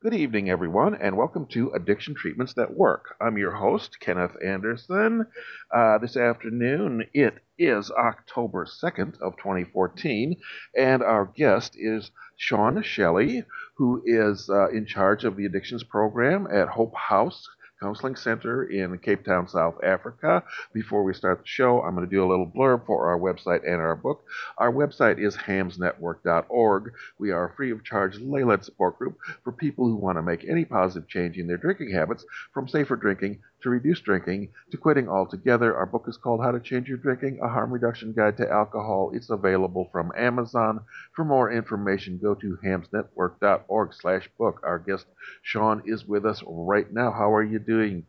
Good evening, everyone, and welcome to Addiction Treatments That Work. I'm your host, Kenneth Anderson. Uh, this afternoon, it is October 2nd of 2014, and our guest is Shaun Shelly, who is uh, in charge of the addictions program at Hope House Counseling Center in Cape Town, South Africa. Before we start the show, I'm going to do a little blurb for our website and our book. Our website is hamsnetwork.org. We are a free of charge lay led support group for people who want to make any positive change in their drinking habits, from safer drinking to reduce drinking to quitting altogether. Our book is called How to Change Your Drinking, a harm reduction guide to alcohol. It's available from Amazon. For more information, go to hamsnetwork.org slash book. Our guest, Shaun, is with us right now. How are you doing?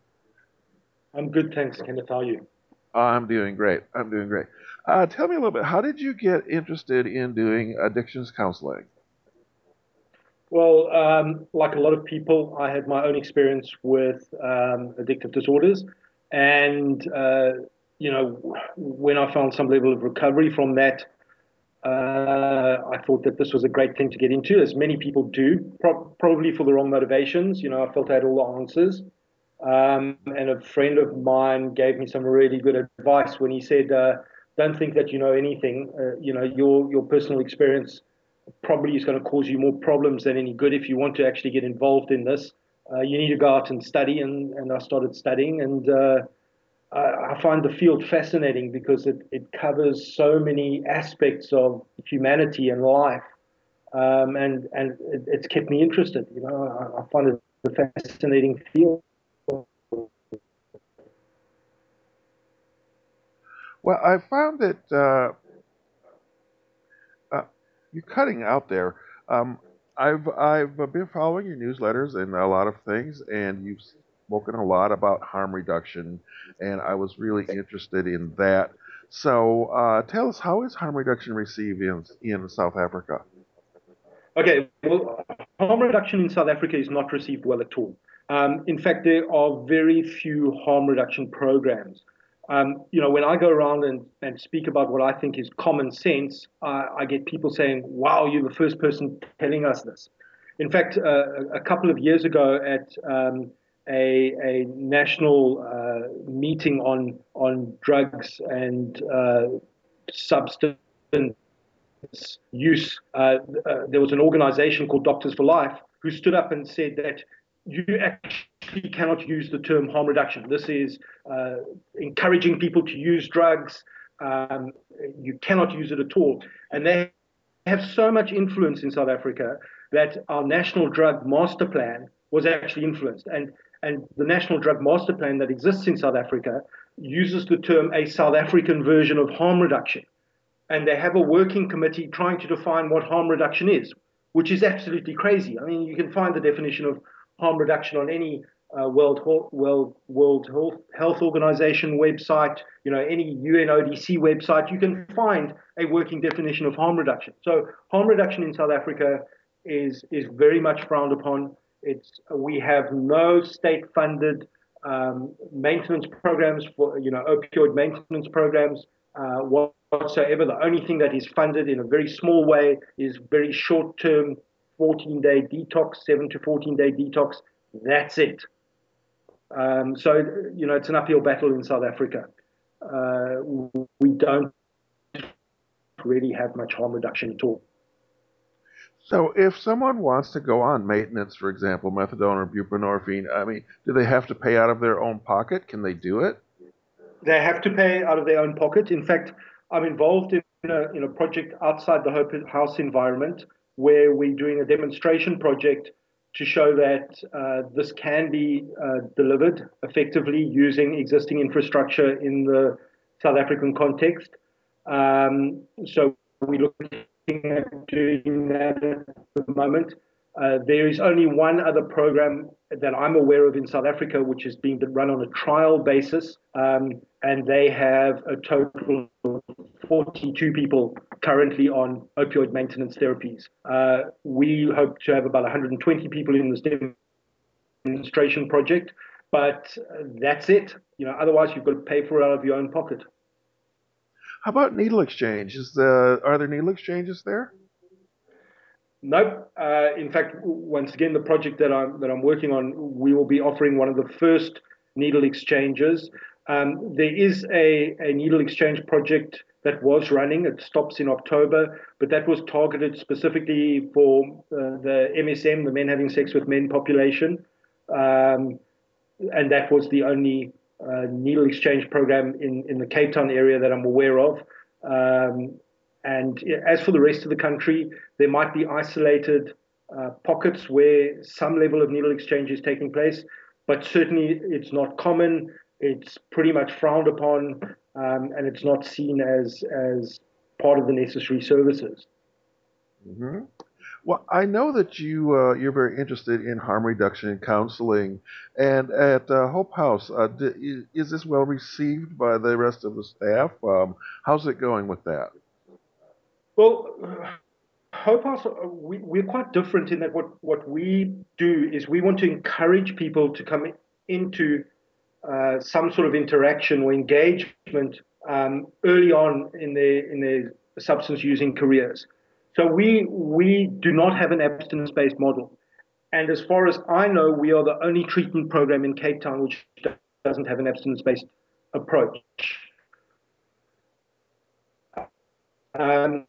I'm good, thanks, Kenneth. How are you? I'm doing great. I'm doing great. Uh, tell me a little bit. How did you get interested in doing addictions counseling? Well, um, like a lot of people, I had my own experience with um, addictive disorders, and uh, you know, when I found some level of recovery from that, uh, I thought that this was a great thing to get into, as many people do, pro- probably for the wrong motivations. You know, I felt I had all the answers. Um, and a friend of mine gave me some really good advice when he said, uh, "Don't think that you know anything. Uh, you know, your your personal experience probably is going to cause you more problems than any good. If you want to actually get involved in this, uh, you need to go out and study." And and I started studying, and uh, I, I find the field fascinating because it it covers so many aspects of humanity and life. Um, and and it, it's kept me interested. You know, I, I find it a fascinating field. Well, I found that uh, uh, you're cutting out there. Um, I've I've been following your newsletters and a lot of things, and you've spoken a lot about harm reduction, and I was really interested in that. So, uh, tell us how is harm reduction received in in South Africa? Okay, well, harm reduction in South Africa is not received well at all. Um, in fact, there are very few harm reduction programs um, you know, when I go around and, and speak about what I think is common sense, uh, I get people saying, wow, you're the first person telling us this. In fact, uh, a couple of years ago at um, a, a, national uh, meeting on, on drugs and uh, substance use, uh, uh, there was an organization called Doctors for Life who stood up and said that you actually cannot use the term harm reduction. This is uh, encouraging people to use drugs. Um, you cannot use it at all. And they have so much influence in South Africa that our national drug master plan was actually influenced. And, and the national drug master plan that exists in South Africa uses the term a South African version of harm reduction. And they have a working committee trying to define what harm reduction is, which is absolutely crazy. I mean, you can find the definition of harm reduction on any uh, World World World Health Organization website, you know, any UNODC website, you can find a working definition of harm reduction. So harm reduction in South Africa is is very much frowned upon. It's we have no state-funded um, maintenance programs for you know opioid maintenance programs uh, whatsoever. The only thing that is funded in a very small way is very short-term 14 day detox, seven to 14 day detox. That's it. Um, so, you know, it's an uphill battle in South Africa. Uh, we don't really have much harm reduction at all. So, if someone wants to go on maintenance, for example, methadone or buprenorphine, I mean, do they have to pay out of their own pocket? Can they do it? They have to pay out of their own pocket. In fact, I'm involved in a, in a project outside the Hope House environment where we're doing a demonstration project to show that uh, this can be uh, delivered effectively using existing infrastructure in the South African context. Um, so we're looking at doing that at the moment. Uh, there is only one other program that I'm aware of in South Africa, which is being run on a trial basis, um, and they have a total of 42 people currently on opioid maintenance therapies. Uh, we hope to have about 120 people in this demonstration project, but that's it. You know, otherwise you've got to pay for it out of your own pocket. How about needle exchange? Is the are there needle exchanges there? Nope. Uh, in fact, once again, the project that I'm that I'm working on, we will be offering one of the first needle exchanges. Um, there is a, a needle exchange project that was running. It stops in October, but that was targeted specifically for uh, the MSM, the men having sex with men population, um, and that was the only uh, needle exchange program in in the Cape Town area that I'm aware of. Um, and as for the rest of the country, there might be isolated uh, pockets where some level of needle exchange is taking place, but certainly it's not common. It's pretty much frowned upon, um, and it's not seen as as part of the necessary services. Mm-hmm. Well, I know that you uh, you're very interested in harm reduction and counseling, and at uh, Hope House, uh, is this well received by the rest of the staff? Um, how's it going with that? Well, Hope House, uh, we, we're quite different in that what, what we do is we want to encourage people to come into uh, some sort of interaction or engagement um, early on in their in their substance using careers. So we we do not have an abstinence based model, and as far as I know, we are the only treatment program in Cape Town which doesn't have an abstinence based approach. Um,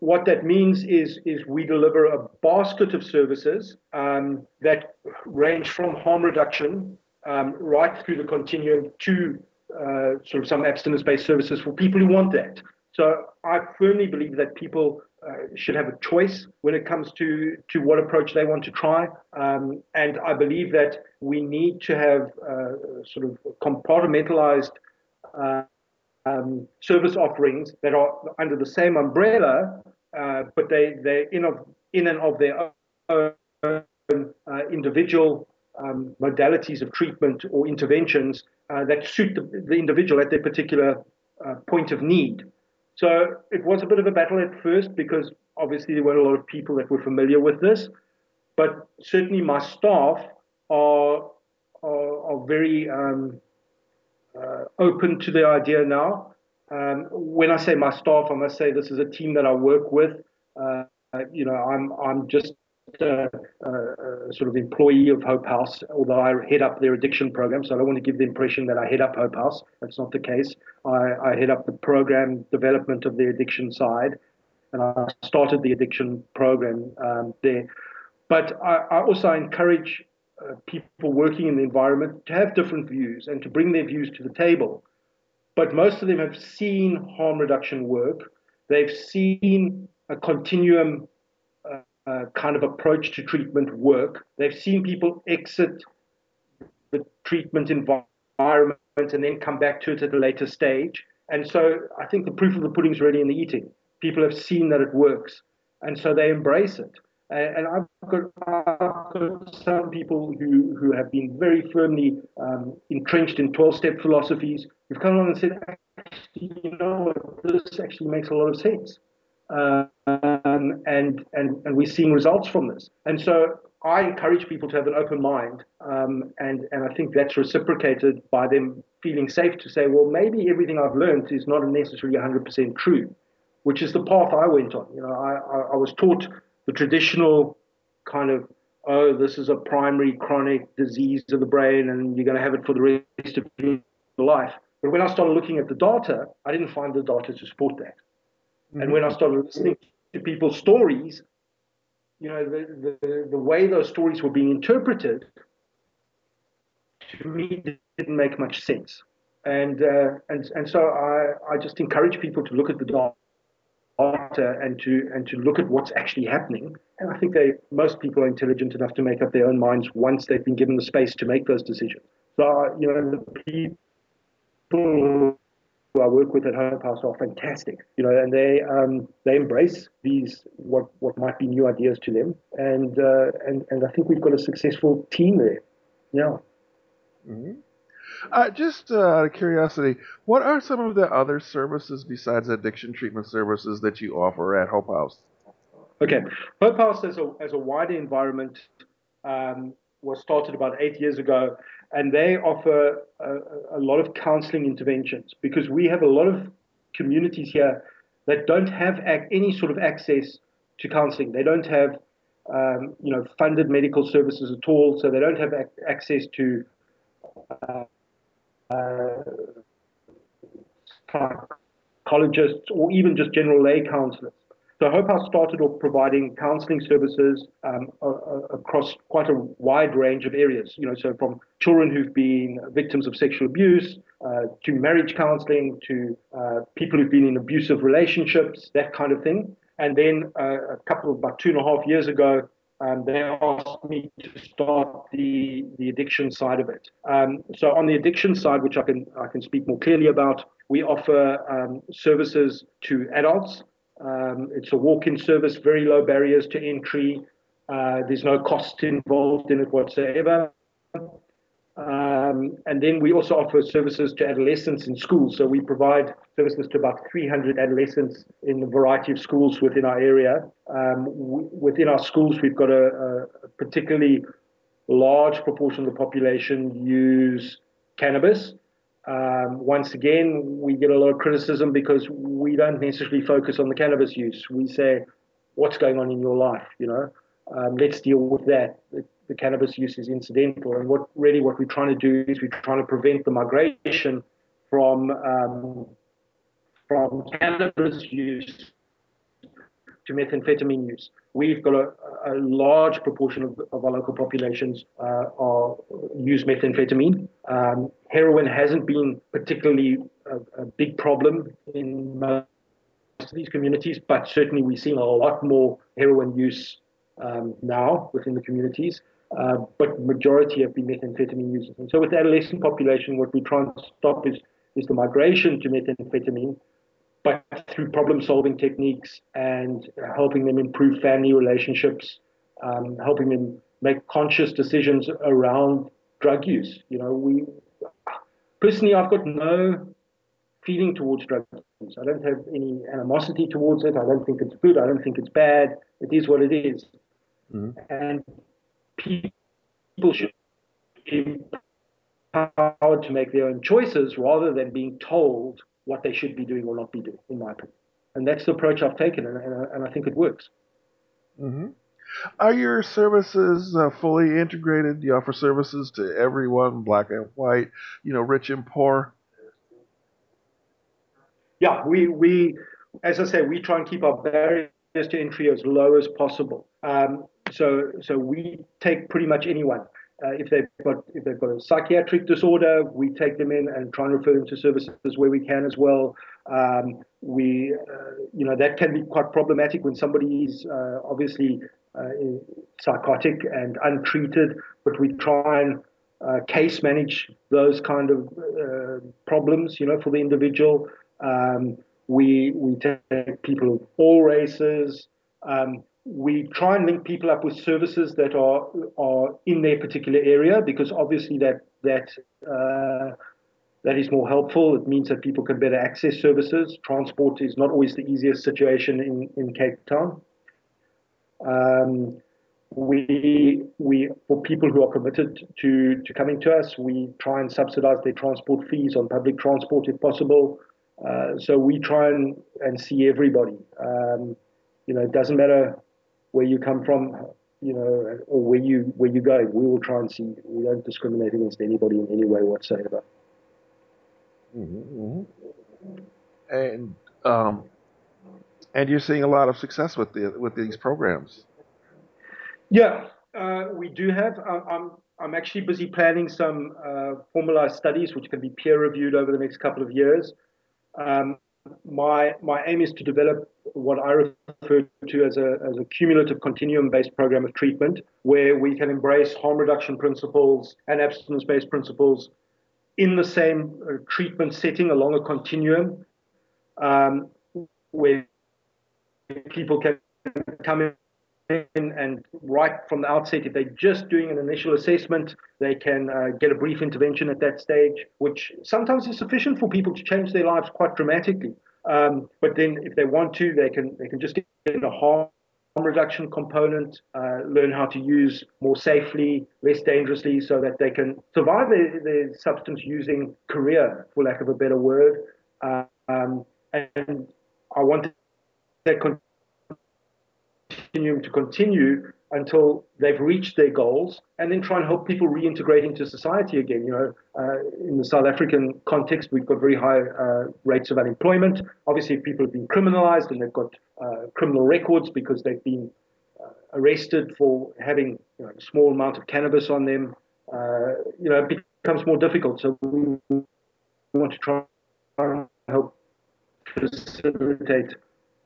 what that means is, is we deliver a basket of services um, that range from harm reduction um, right through the continuum to uh, sort of some abstinence-based services for people who want that. So I firmly believe that people uh, should have a choice when it comes to, to what approach they want to try. Um, and I believe that we need to have uh, sort of compartmentalized uh, um, service offerings that are under the same umbrella, uh, but they they in of in and of their own uh, individual um, modalities of treatment or interventions uh, that suit the, the, individual at their particular uh, point of need. So it was a bit of a battle at first because obviously there weren't a lot of people that were familiar with this, but certainly my staff are are, are very um, uh, open to the idea now. Um, when I say my staff, I must say this is a team that I work with. Uh, you know, I'm I'm just a, a, a, sort of employee of Hope House, although I head up their addiction program. So I don't want to give the impression that I head up Hope House. That's not the case. I, I head up the program development of the addiction side, and I started the addiction program um, there. But I, I also encourage uh, people working in the environment to have different views and to bring their views to the table. But most of them have seen harm reduction work. They've seen a continuum uh, kind of approach to treatment work. They've seen people exit the treatment environment and then come back to it at a later stage. And so I think the proof of the pudding is really in the eating. People have seen that it works, and so they embrace it. And I've got, I've got some people who, who have been very firmly um, entrenched in 12 step philosophies who've come along and said, actually, you know this actually makes a lot of sense. Um, and, and, and we're seeing results from this. And so I encourage people to have an open mind. Um, and, and I think that's reciprocated by them feeling safe to say, well, maybe everything I've learned is not necessarily 100% true, which is the path I went on. You know, I, I, I was taught the traditional kind of oh this is a primary chronic disease of the brain and you're going to have it for the rest of your life but when i started looking at the data i didn't find the data to support that mm-hmm. and when i started listening to people's stories you know the, the, the way those stories were being interpreted to me didn't make much sense and uh, and and so I, I just encourage people to look at the data and to and to look at what's actually happening. And I think they most people are intelligent enough to make up their own minds once they've been given the space to make those decisions. So you know the people who I work with at Hope House are fantastic, you know, and they um, they embrace these what what might be new ideas to them, and uh, and and I think we've got a successful team there. Yeah. Mm-hmm. Uh, just uh, out of curiosity, what are some of the other services besides addiction treatment services that you offer at Hope House? Okay, Hope House as a, as a wider environment um, was started about eight years ago, and they offer a, a lot of counseling interventions because we have a lot of communities here that don't have ac- any sort of access to counselling. They don't have um, you know funded medical services at all, so they don't have ac- access to uh, uh, psychologists or even just general lay counsellors. So Hope House started off providing counselling services um, across quite a wide range of areas. You know, so from children who've been victims of sexual abuse uh, to marriage counselling to uh, people who've been in abusive relationships, that kind of thing. And then uh, a couple of about two and a half years ago, um, they asked me to start the the addiction side of it. Um, so on the addiction side, which I can I can speak more clearly about, we offer um, services to adults um, it's a walk-in service, very low barriers to entry. Uh, there's no cost involved in it whatsoever. Um, and then we also offer services to adolescents in schools. So we provide services to about 300 adolescents in a variety of schools within our area. Um, w- within our schools, we've got a, a, particularly large proportion of the population use cannabis. Um, once again, we get a lot of criticism because we don't necessarily focus on the cannabis use. We say, what's going on in your life? You know, um, let's deal with that. The, the, cannabis use is incidental, and what really what we're trying to do is we're trying to prevent the migration from um, from cannabis use to methamphetamine use. We've got a, a large proportion of, of, our local populations uh, are use methamphetamine. Um, heroin hasn't been particularly a, a, big problem in most of these communities, but certainly we're seeing a lot more heroin use um, now within the communities. Uh, but majority have been methamphetamine users. And so with the adolescent population, what we're trying to stop is, is the migration to methamphetamine but through problem solving techniques and helping them improve family relationships, um, helping them make conscious decisions around drug use. You know, we personally, I've got no feeling towards drug use. I don't have any animosity towards it. I don't think it's good. I don't think it's bad. It is what it is. Mm-hmm. And people should be empowered to make their own choices rather than being told what they should be doing or not be doing, in my opinion. And that's the approach I've taken, and, and, and I think it works. Mm-hmm. Are your services uh, fully integrated? Do you offer services to everyone, black and white, you know, rich and poor? Yeah, we, we as I say, we try and keep our barriers to entry as low as possible. Um, so, so we take pretty much anyone. Uh, if they've got if they've got a psychiatric disorder, we take them in and try and refer them to services where we can as well. Um, we, uh, you know, that can be quite problematic when somebody is uh, obviously uh, psychotic and untreated, but we try and uh, case manage those kind of uh, problems, you know, for the individual. Um, we we take people of all races. Um, we try and link people up with services that are are in their particular area because obviously that that uh, that is more helpful. It means that people can better access services. Transport is not always the easiest situation in, in Cape Town. Um, we we for people who are committed to to coming to us, we try and subsidize their transport fees on public transport if possible. Uh, so we try and, and see everybody. Um, you know, it doesn't matter where you come from, you know, or where you where you go. We will try and see. We don't discriminate against anybody in any way whatsoever. Mm-hmm. And um, and you're seeing a lot of success with the with these programs. Yeah, uh, we do have. I'm I'm actually busy planning some uh, formalized studies which can be peer reviewed over the next couple of years. Um, my my aim is to develop what I refer to as a as a cumulative continuum based program of treatment, where we can embrace harm reduction principles and abstinence based principles in the same uh, treatment setting along a continuum, um, where people can come in and right from the outset, if they're just doing an initial assessment, they can uh, get a brief intervention at that stage, which sometimes is sufficient for people to change their lives quite dramatically. Um, but then, if they want to, they can they can just get a harm reduction component, uh, learn how to use more safely, less dangerously, so that they can survive their, their substance using career, for lack of a better word. Uh, um, and I want that continuum to continue until they've reached their goals and then try and help people reintegrate into society again. You know, uh, in the South African context, we've got very high uh, rates of unemployment. Obviously, people have been criminalized and they've got uh, criminal records because they've been uh, arrested for having you know, a small amount of cannabis on them. Uh, you know, it becomes more difficult. So we want to try and help facilitate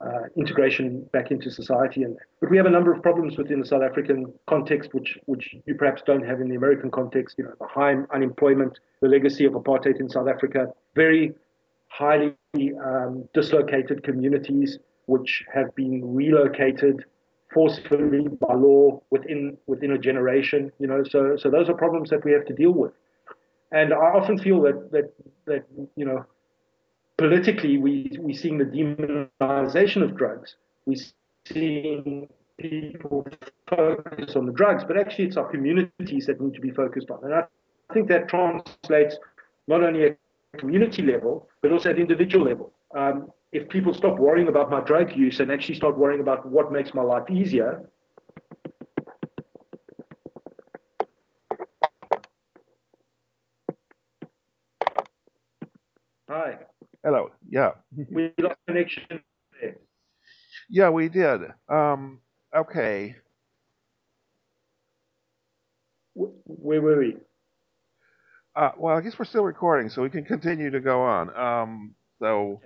uh, integration back into society. And but we have a number of problems within the South African context, which which you perhaps don't have in the American context. You know, the high unemployment, the legacy of apartheid in South Africa, very highly um, dislocated communities which have been relocated forcefully by law within within a generation. You know, so so those are problems that we have to deal with. And I often feel that that that you know politically, we, we're seeing the demonization of drugs. We're seeing people focus on the drugs, but actually it's our communities that need to be focused on. And I think that translates not only at community level, but also at individual level. Um, if people stop worrying about my drug use and actually start worrying about what makes my life easier, Yeah. we lost connection. Yeah, we did. Um, okay. Where were we? Uh, well, I guess we're still recording, so we can continue to go on. Um, so,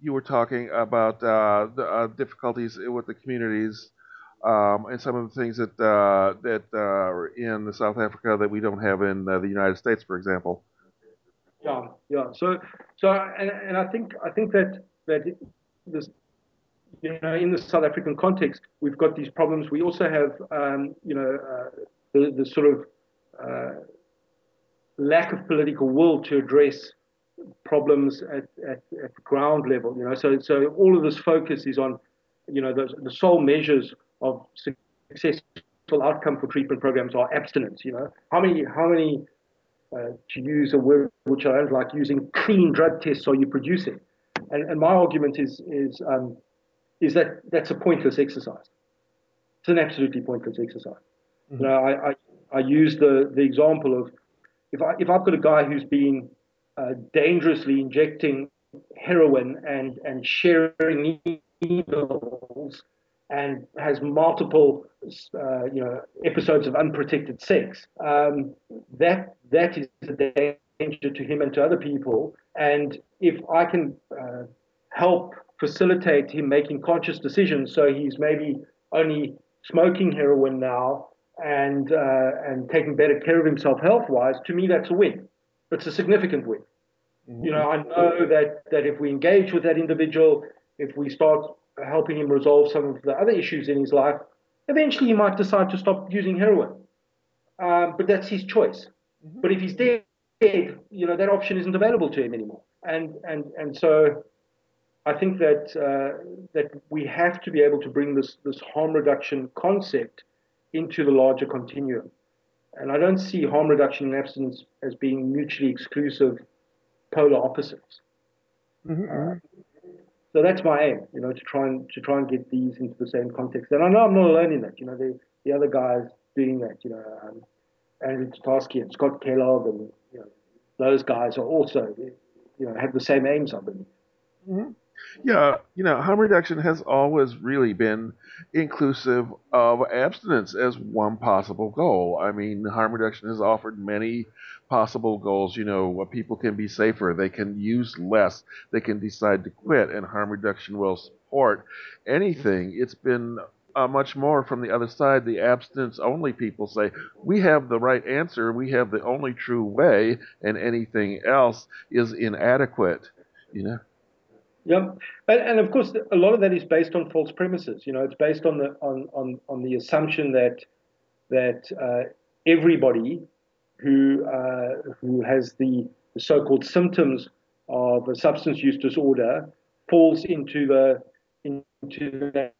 you were talking about uh, the uh, difficulties with the communities um, and some of the things that uh, that uh, are in South Africa that we don't have in uh, the United States, for example. Yeah, yeah. So, so, and, and I think I think that that this, you know, in the South African context, we've got these problems. We also have, um, you know, uh, the the sort of uh, lack of political will to address problems at, at, at ground level. You know, so so all of this focus is on, you know, the, the sole measures of successful outcome for treatment programs are abstinence. You know, how many how many uh, to use a word which I don't like using, clean drug tests are you producing? And, and my argument is is um, is that that's a pointless exercise. It's an absolutely pointless exercise. Mm-hmm. You know, I, I, I use the, the example of if I if I've got a guy who's been uh, dangerously injecting heroin and and sharing needles and has multiple, uh, you know, episodes of unprotected sex. Um, that that is a danger to him and to other people. And if I can uh, help facilitate him making conscious decisions, so he's maybe only smoking heroin now and uh, and taking better care of himself health-wise, to me that's a win. It's a significant win. Mm-hmm. You know, I know that that if we engage with that individual, if we start helping him resolve some of the other issues in his life, eventually he might decide to stop using heroin. Um, but that's his choice. Mm-hmm. But if he's dead, you know, that option isn't available to him anymore. And and and so I think that uh, that we have to be able to bring this this harm reduction concept into the larger continuum. And I don't see harm reduction and abstinence as being mutually exclusive polar opposites. Mm-hmm. Uh, so that's my aim, you know, to try and to try and get these into the same context. And I know I'm not alone in that. You know, the the other guys doing that. You know, um, Andrew Tatarsky and Scott Kellogg and you know, those guys are also, you know, have the same aims, I believe. Mm-hmm. Yeah, you know, harm reduction has always really been inclusive of abstinence as one possible goal. I mean, harm reduction has offered many possible goals. You know, people can be safer, they can use less, they can decide to quit, and harm reduction will support anything. It's been uh, much more from the other side. The abstinence only people say, we have the right answer, we have the only true way, and anything else is inadequate. You know? Yeah, and, and, of course, a lot of that is based on false premises. You know, it's based on the on on, on the assumption that that uh, everybody who uh, who has the, the, so-called symptoms of a substance use disorder falls into the into that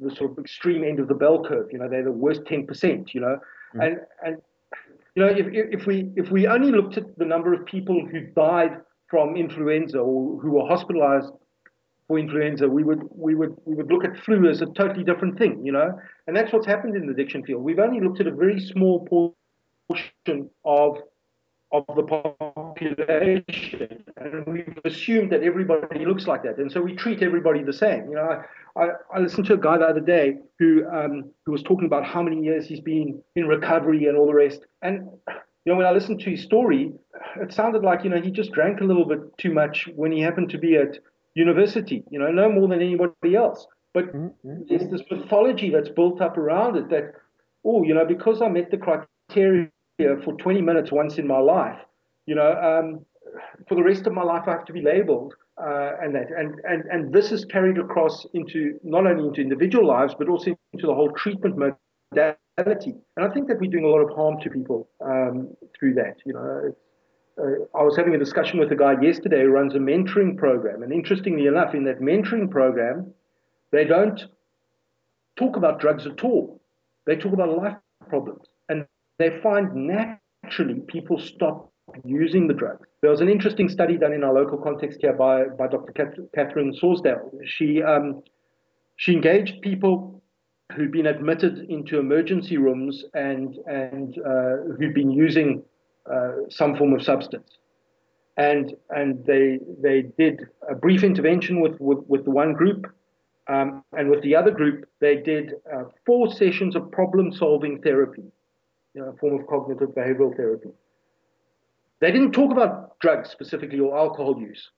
the sort of extreme end of the bell curve. You know, they're the worst ten percent. You know, mm-hmm. and and you know if if we if we only looked at the number of people who died from influenza or who were hospitalized for influenza, we would we would we would look at flu as a totally different thing, you know. And that's what's happened in the addiction field. We've only looked at a very small portion of of the population, and we've assumed that everybody looks like that, and so we treat everybody the same. You know, I, I, I listened to a guy the other day who um, who was talking about how many years he's been in recovery and all the rest, and you know, when I listened to his story, it sounded like you know he just drank a little bit too much when he happened to be at university. You know, no more than anybody else. But mm-hmm. there's this mythology that's built up around it that, oh, you know, because I met the criteria for 20 minutes once in my life, you know, um, for the rest of my life I have to be labeled. Uh, and that and, and and this is carried across into not only into individual lives but also into the whole treatment modality. And I think that we're doing a lot of harm to people um, through that. You know, uh, I was having a discussion with a guy yesterday who runs a mentoring program, and interestingly enough, in that mentoring program, they don't talk about drugs at all. They talk about life problems, and they find naturally people stop using the drugs. There was an interesting study done in our local context here by, by Dr. Katherine Sorsdahl. She, um, she engaged people who'd been admitted into emergency rooms and, and uh, who'd been using uh, some form of substance. And, and they, they did a brief intervention with, with, with the one group. Um, and with the other group, they did uh, four sessions of problem solving therapy you know, a form of cognitive behavioral therapy. They didn't talk about drugs specifically or alcohol use.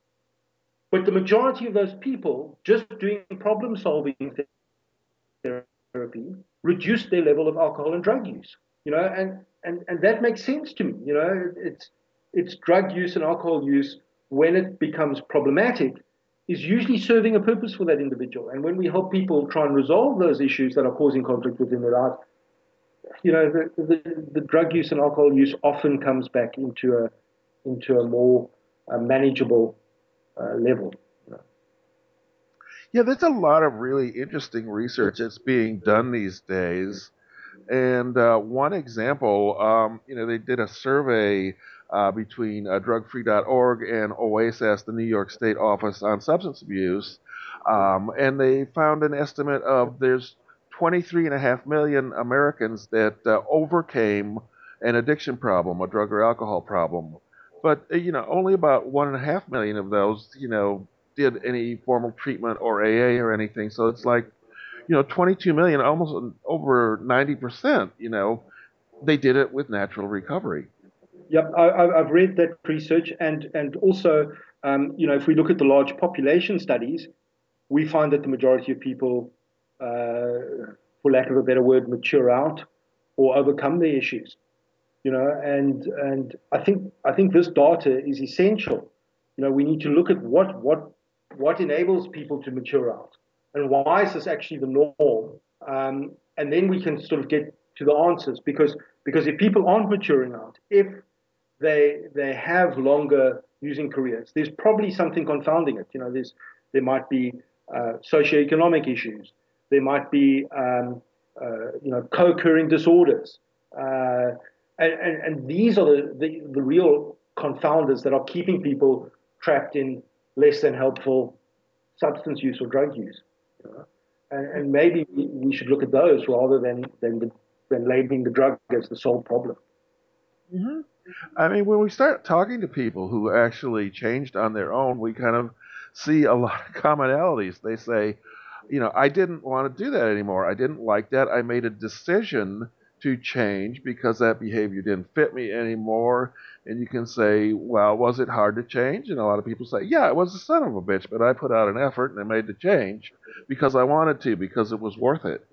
But the majority of those people just doing problem solving therapy reduced their level of alcohol and drug use. You know, and, and, and that makes sense to me. You know, it's it's drug use and alcohol use when it becomes problematic is usually serving a purpose for that individual. And when we help people try and resolve those issues that are causing conflict within their life, you know, the, the, the, drug use and alcohol use often comes back into a into a more manageable uh, level. Yeah, there's a lot of really interesting research that's being done these days. And uh, one example, um, you know, they did a survey uh, between uh, drugfree.org and OASAS, the New York State Office on Substance Abuse, um, and they found an estimate of there's 23.5 million Americans that uh, overcame an addiction problem, a drug or alcohol problem. But, uh, you know, only about 1.5 million of those, you know, did any formal treatment or AA or anything. So it's like, you know, 22 million, almost over 90%, you know, they did it with natural recovery. Yep, I, have read that research, and and also, um, you know, if we look at the large population studies, we find that the majority of people uh, for lack of a better word, mature out or overcome their issues. You know, and and I think I think this data is essential. You know, we need to look at what what what enables people to mature out, and why is this actually the norm? Um, and then we can sort of get to the answers because because if people aren't maturing out, if they they have longer using careers, there's probably something confounding it. You know, there's there might be uh, socioeconomic issues. There might be, um, uh, you know, co-occurring disorders. Uh, and, and, and, these are the, the, the, real confounders that are keeping people trapped in less than helpful substance use or drug use. And, and, maybe we should look at those rather than, than, the, than labeling the drug as the sole problem. Mm-hmm. I mean, when we start talking to people who actually changed on their own, we kind of see a lot of commonalities. They say, you know, I didn't want to do that anymore. I didn't like that. I made a decision to change because that behavior didn't fit me anymore. And you can say, well, was it hard to change? And a lot of people say, yeah, it was a son of a bitch, but I put out an effort and I made the change because I wanted to, because it was worth it.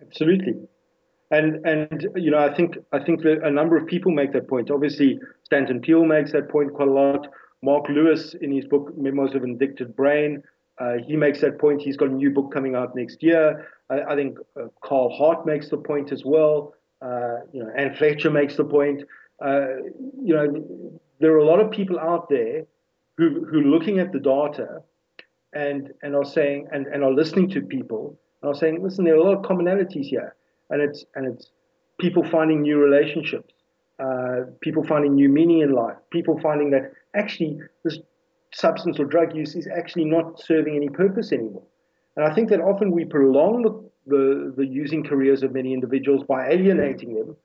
Absolutely. And and you know, I think I think that a number of people make that point. Obviously, Stanton Peele makes that point quite a lot. Marc Lewis, in his book Memoirs of an Addicted Brain, uh, he makes that point. He's got a new book coming out next year. I, I think uh, Carl Hart makes the point as well. Uh, you know, Anne Fletcher makes the point. Uh, you know, there are a lot of people out there who who are looking at the data and and are saying and, and are listening to people and are saying, listen, there are a lot of commonalities here, and it's and it's people finding new relationships, uh, people finding new meaning in life, people finding that actually this substance or drug use is actually not serving any purpose anymore. And I think that often we prolong the, the, the using careers of many individuals by alienating them,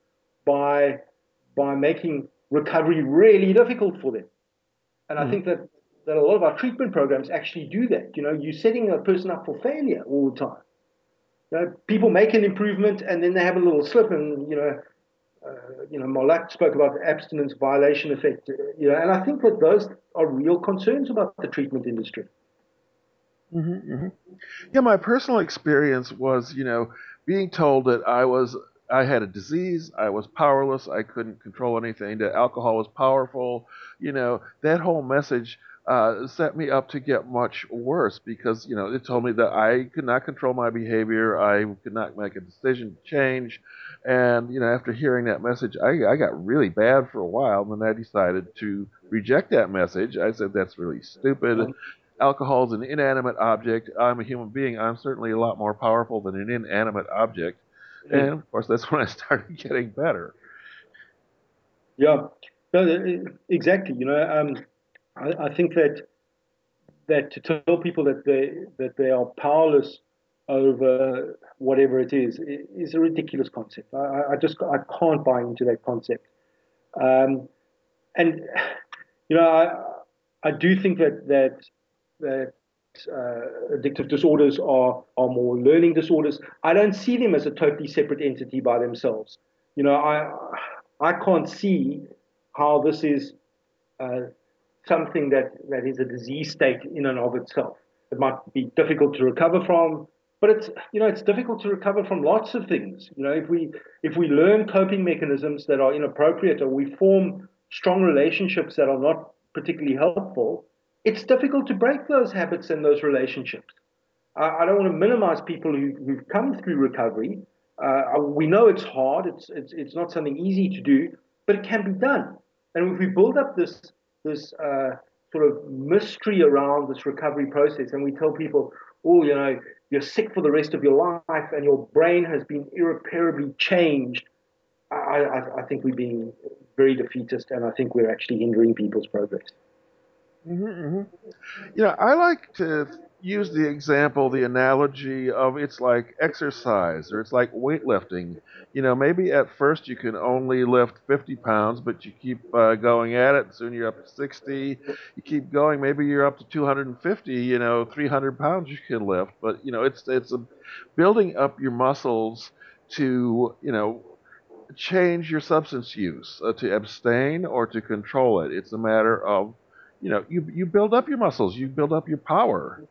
by, by making recovery really difficult for them. And mm. I hmm. think that, that a lot of our treatment programs actually do that. You know, you're setting a person up for failure all the time. You know, people make an improvement and then they have a little slip and, you know, uh, you know, Marlatt spoke about the abstinence violation effect, you know, and I think that those are real concerns about the treatment industry. Mm-hmm, mm-hmm. Yeah, my personal experience was, you know, being told that I was I had a disease, I was powerless, I couldn't control anything, that alcohol was powerful, you know, that whole message uh, set me up to get much worse because you know it told me that I could not control my behavior, I could not make a decision to change, and you know after hearing that message, I, I got really bad for a while. And then I decided to reject that message. I said that's really stupid. Alcohol is an inanimate object. I'm a human being. I'm certainly a lot more powerful than an inanimate object. And of course, that's when I started getting better. Yeah, no, exactly. You know, um, I, I, think that that to tell people that they that they are powerless over whatever it is is a ridiculous concept. I, I just I can't buy into that concept. Um, and you know, I I do think that that that uh, addictive disorders are are more learning disorders. I don't see them as a totally separate entity by themselves. You know, I I can't see how this is uh, something that, that is a disease state in and of itself. It might be difficult to recover from, but it's you know it's difficult to recover from lots of things. You know, if we if we learn coping mechanisms that are inappropriate or we form strong relationships that are not particularly helpful, it's difficult to break those habits and those relationships. I, I don't want to minimize people who, who've come through recovery. Uh, we know it's hard. It's, it's it's not something easy to do, but it can be done. And if we build up this this uh, sort of mystery around this recovery process, and we tell people, oh, you know, you're sick for the rest of your life, and your brain has been irreparably changed. I, I, I think we're being very defeatist, and I think we're actually hindering people's progress. Mm-hmm, mm-hmm. You know, I like to use the example, the analogy of it's like exercise or it's like weightlifting. You know, maybe at first you can only lift 50 pounds, but you keep uh, going at it. Soon you're up to 60. You keep going. Maybe you're up to 250. You know, 300 pounds you can lift. But you know, it's it's a, building up your muscles to you know change your substance use, uh, to abstain or to control it. It's a matter of you know you you build up your muscles, you build up your power.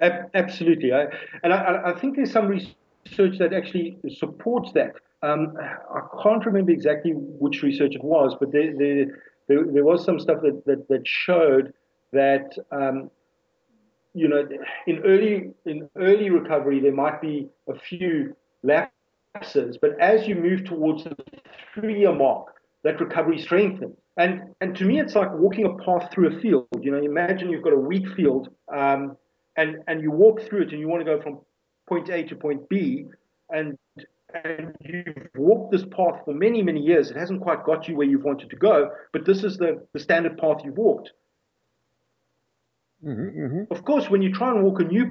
Absolutely, I, and I, I, think there's some research that actually supports that. Um, I can't remember exactly which research it was, but there, there, there, there was some stuff that, that, that showed that um, you know in early in early recovery there might be a few lapses, but as you move towards the three-year mark, that recovery strengthens. And and to me, it's like walking a path through a field. You know, imagine you've got a wheat field. Um, and and you walk through it and you want to go from point A to point B and and you've walked this path for many many years it hasn't quite got you where you've wanted to go but this is the the standard path you've walked mm-hmm, mm-hmm. of course when you try and walk a new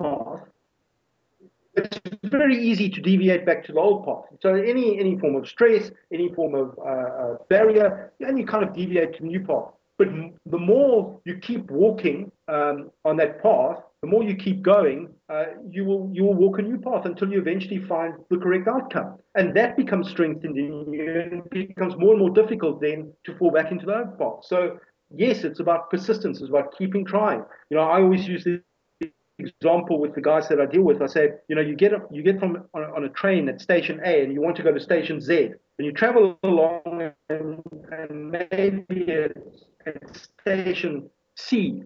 path it's very easy to deviate back to the old path. So any any form of stress, any form of uh, uh, barrier, and you kind of deviate to new path. But the more you keep walking um, on that path, the more you keep going, uh, you will you will walk a new path until you eventually find the correct outcome, and that becomes strengthened in you, and it becomes more and more difficult then to fall back into the old path. So yes, it's about persistence, it's about keeping trying. You know, I always use the example with the guys that I deal with. I say, you know, you get you get from on, on a train at station A, and you want to go to station Z, and you travel along, and, and maybe it's at station C,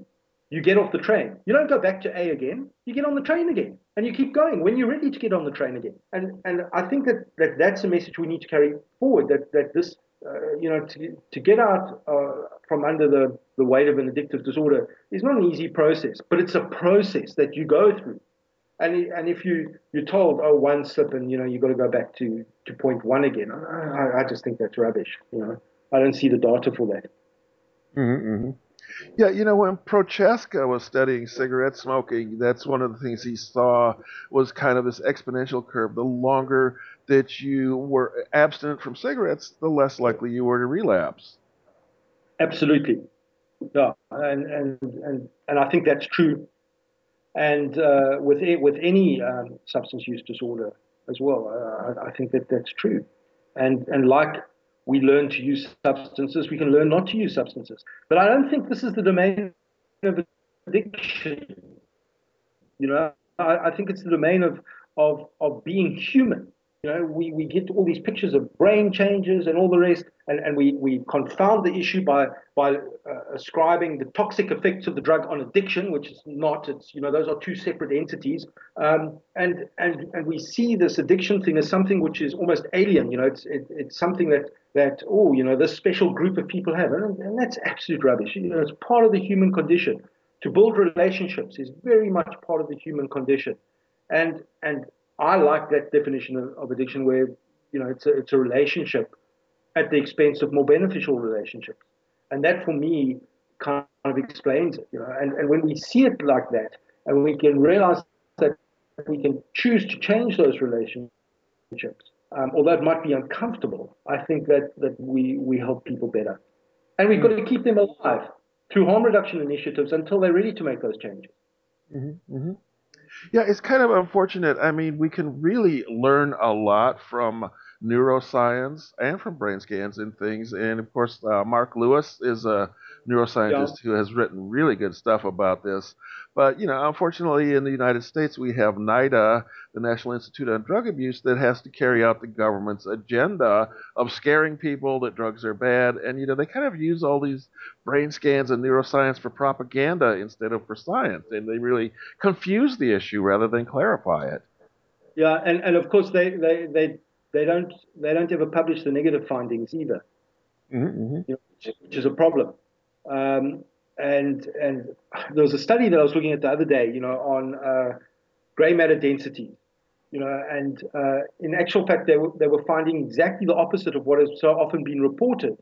you get off the train. You don't go back to A again. You get on the train again, and you keep going when you're ready to get on the train again. And and I think that, that that's a message we need to carry forward. That that this, uh, you know, to to get out uh, from under the the weight of an addictive disorder is not an easy process, but it's a process that you go through. And and if you you're told, oh, one slip and you know you've got to go back to to point one again, I, I just think that's rubbish. You know, I don't see the data for that. Mm-hmm, mm-hmm. Yeah, you know, when Prochaska was studying cigarette smoking, that's one of the things he saw was kind of this exponential curve. The longer that you were abstinent from cigarettes, the less likely you were to relapse. Absolutely. Yeah, and and and, and I think that's true. And uh, with with any um, substance use disorder as well, uh, I, I think that that's true. And and like we learn to use substances, we can learn not to use substances. But I don't think this is the domain of addiction. You know, I, I think it's the domain of, of, of being human. You know, we, we get all these pictures of brain changes and all the rest, and, and we, we confound the issue by by uh, ascribing the toxic effects of the drug on addiction, which is not. It's you know those are two separate entities, um, and and and we see this addiction thing as something which is almost alien. You know, it's it, it's something that that oh you know this special group of people have, and, and that's absolute rubbish. You know, it's part of the human condition. To build relationships is very much part of the human condition, and and I like that definition of, of addiction where, you know, it's a, it's a relationship at the expense of more beneficial relationships. And that for me kind of explains it, you know. And, and when we see it like that, and we can realize that we can choose to change those relationships, um, although it might be uncomfortable, I think that, that we, we help people better. And we've got to keep them alive through harm reduction initiatives until they're ready to make those changes. Mm-hmm, mm-hmm. Yeah, it's kind of unfortunate. I mean, we can really learn a lot from neuroscience and from brain scans and things. And of course, uh, Marc Lewis is a neuroscientist yeah. who has written really good stuff about this. But, you know, unfortunately in the United States, we have NIDA, the National Institute on Drug Abuse, that has to carry out the government's agenda of scaring people that drugs are bad. And, you know, they kind of use all these brain scans and neuroscience for propaganda instead of for science. And they really confuse the issue rather than clarify it. Yeah, and, and of course, they, they, they, they, don't, they don't ever publish the negative findings either, mm-hmm. mm-hmm. you know, which is a problem. Um, and and there was a study that I was looking at the other day, you know, on uh, gray matter density, you know, and uh, in actual fact, they were, they were finding exactly the opposite of what has so often been reported,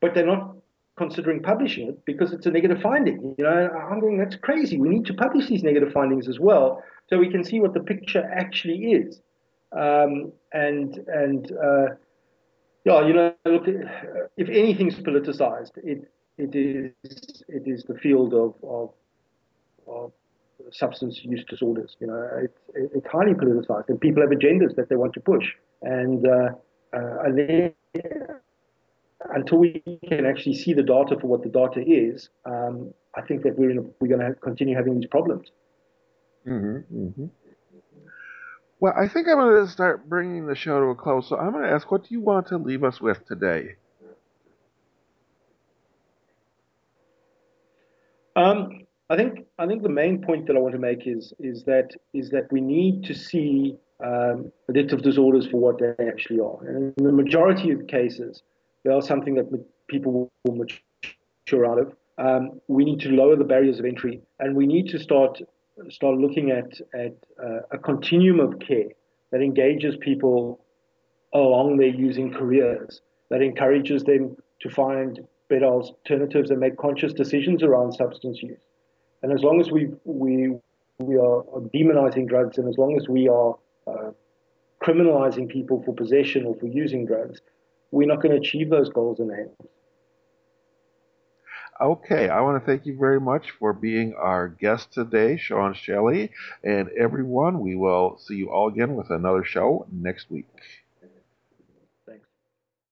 but they're not considering publishing it because it's a negative finding. You know, I'm going, that's crazy. We need to publish these negative findings as well so we can see what the picture actually is. Um, and and uh, yeah, you know, look, if anything's politicized, it it is it is the field of of, of substance use disorders. You know, it's it's highly politicized, and people have agendas that they want to push. And uh, uh, until we can actually see the data for what the data is, um, I think that we're in a, we're going to continue having these problems. Mm-hmm, mm-hmm. Well, I think I'm going to start bringing the show to a close. So I'm going to ask, what do you want to leave us with today? Um, I think I think the main point that I want to make is is that is that we need to see um, addictive disorders for what they actually are. And in the majority of cases, they are something that people will mature out of. Um, we need to lower the barriers of entry, and we need to start start looking at at uh, a continuum of care that engages people along their using careers, that encourages them to find better alternatives and make conscious decisions around substance use. And as long as we we we are demonizing drugs, and as long as we are uh, criminalizing people for possession or for using drugs, we're not going to achieve those goals and aims. Okay, I want to thank you very much for being our guest today, Shaun Shelly. And everyone, we will see you all again with another show next week.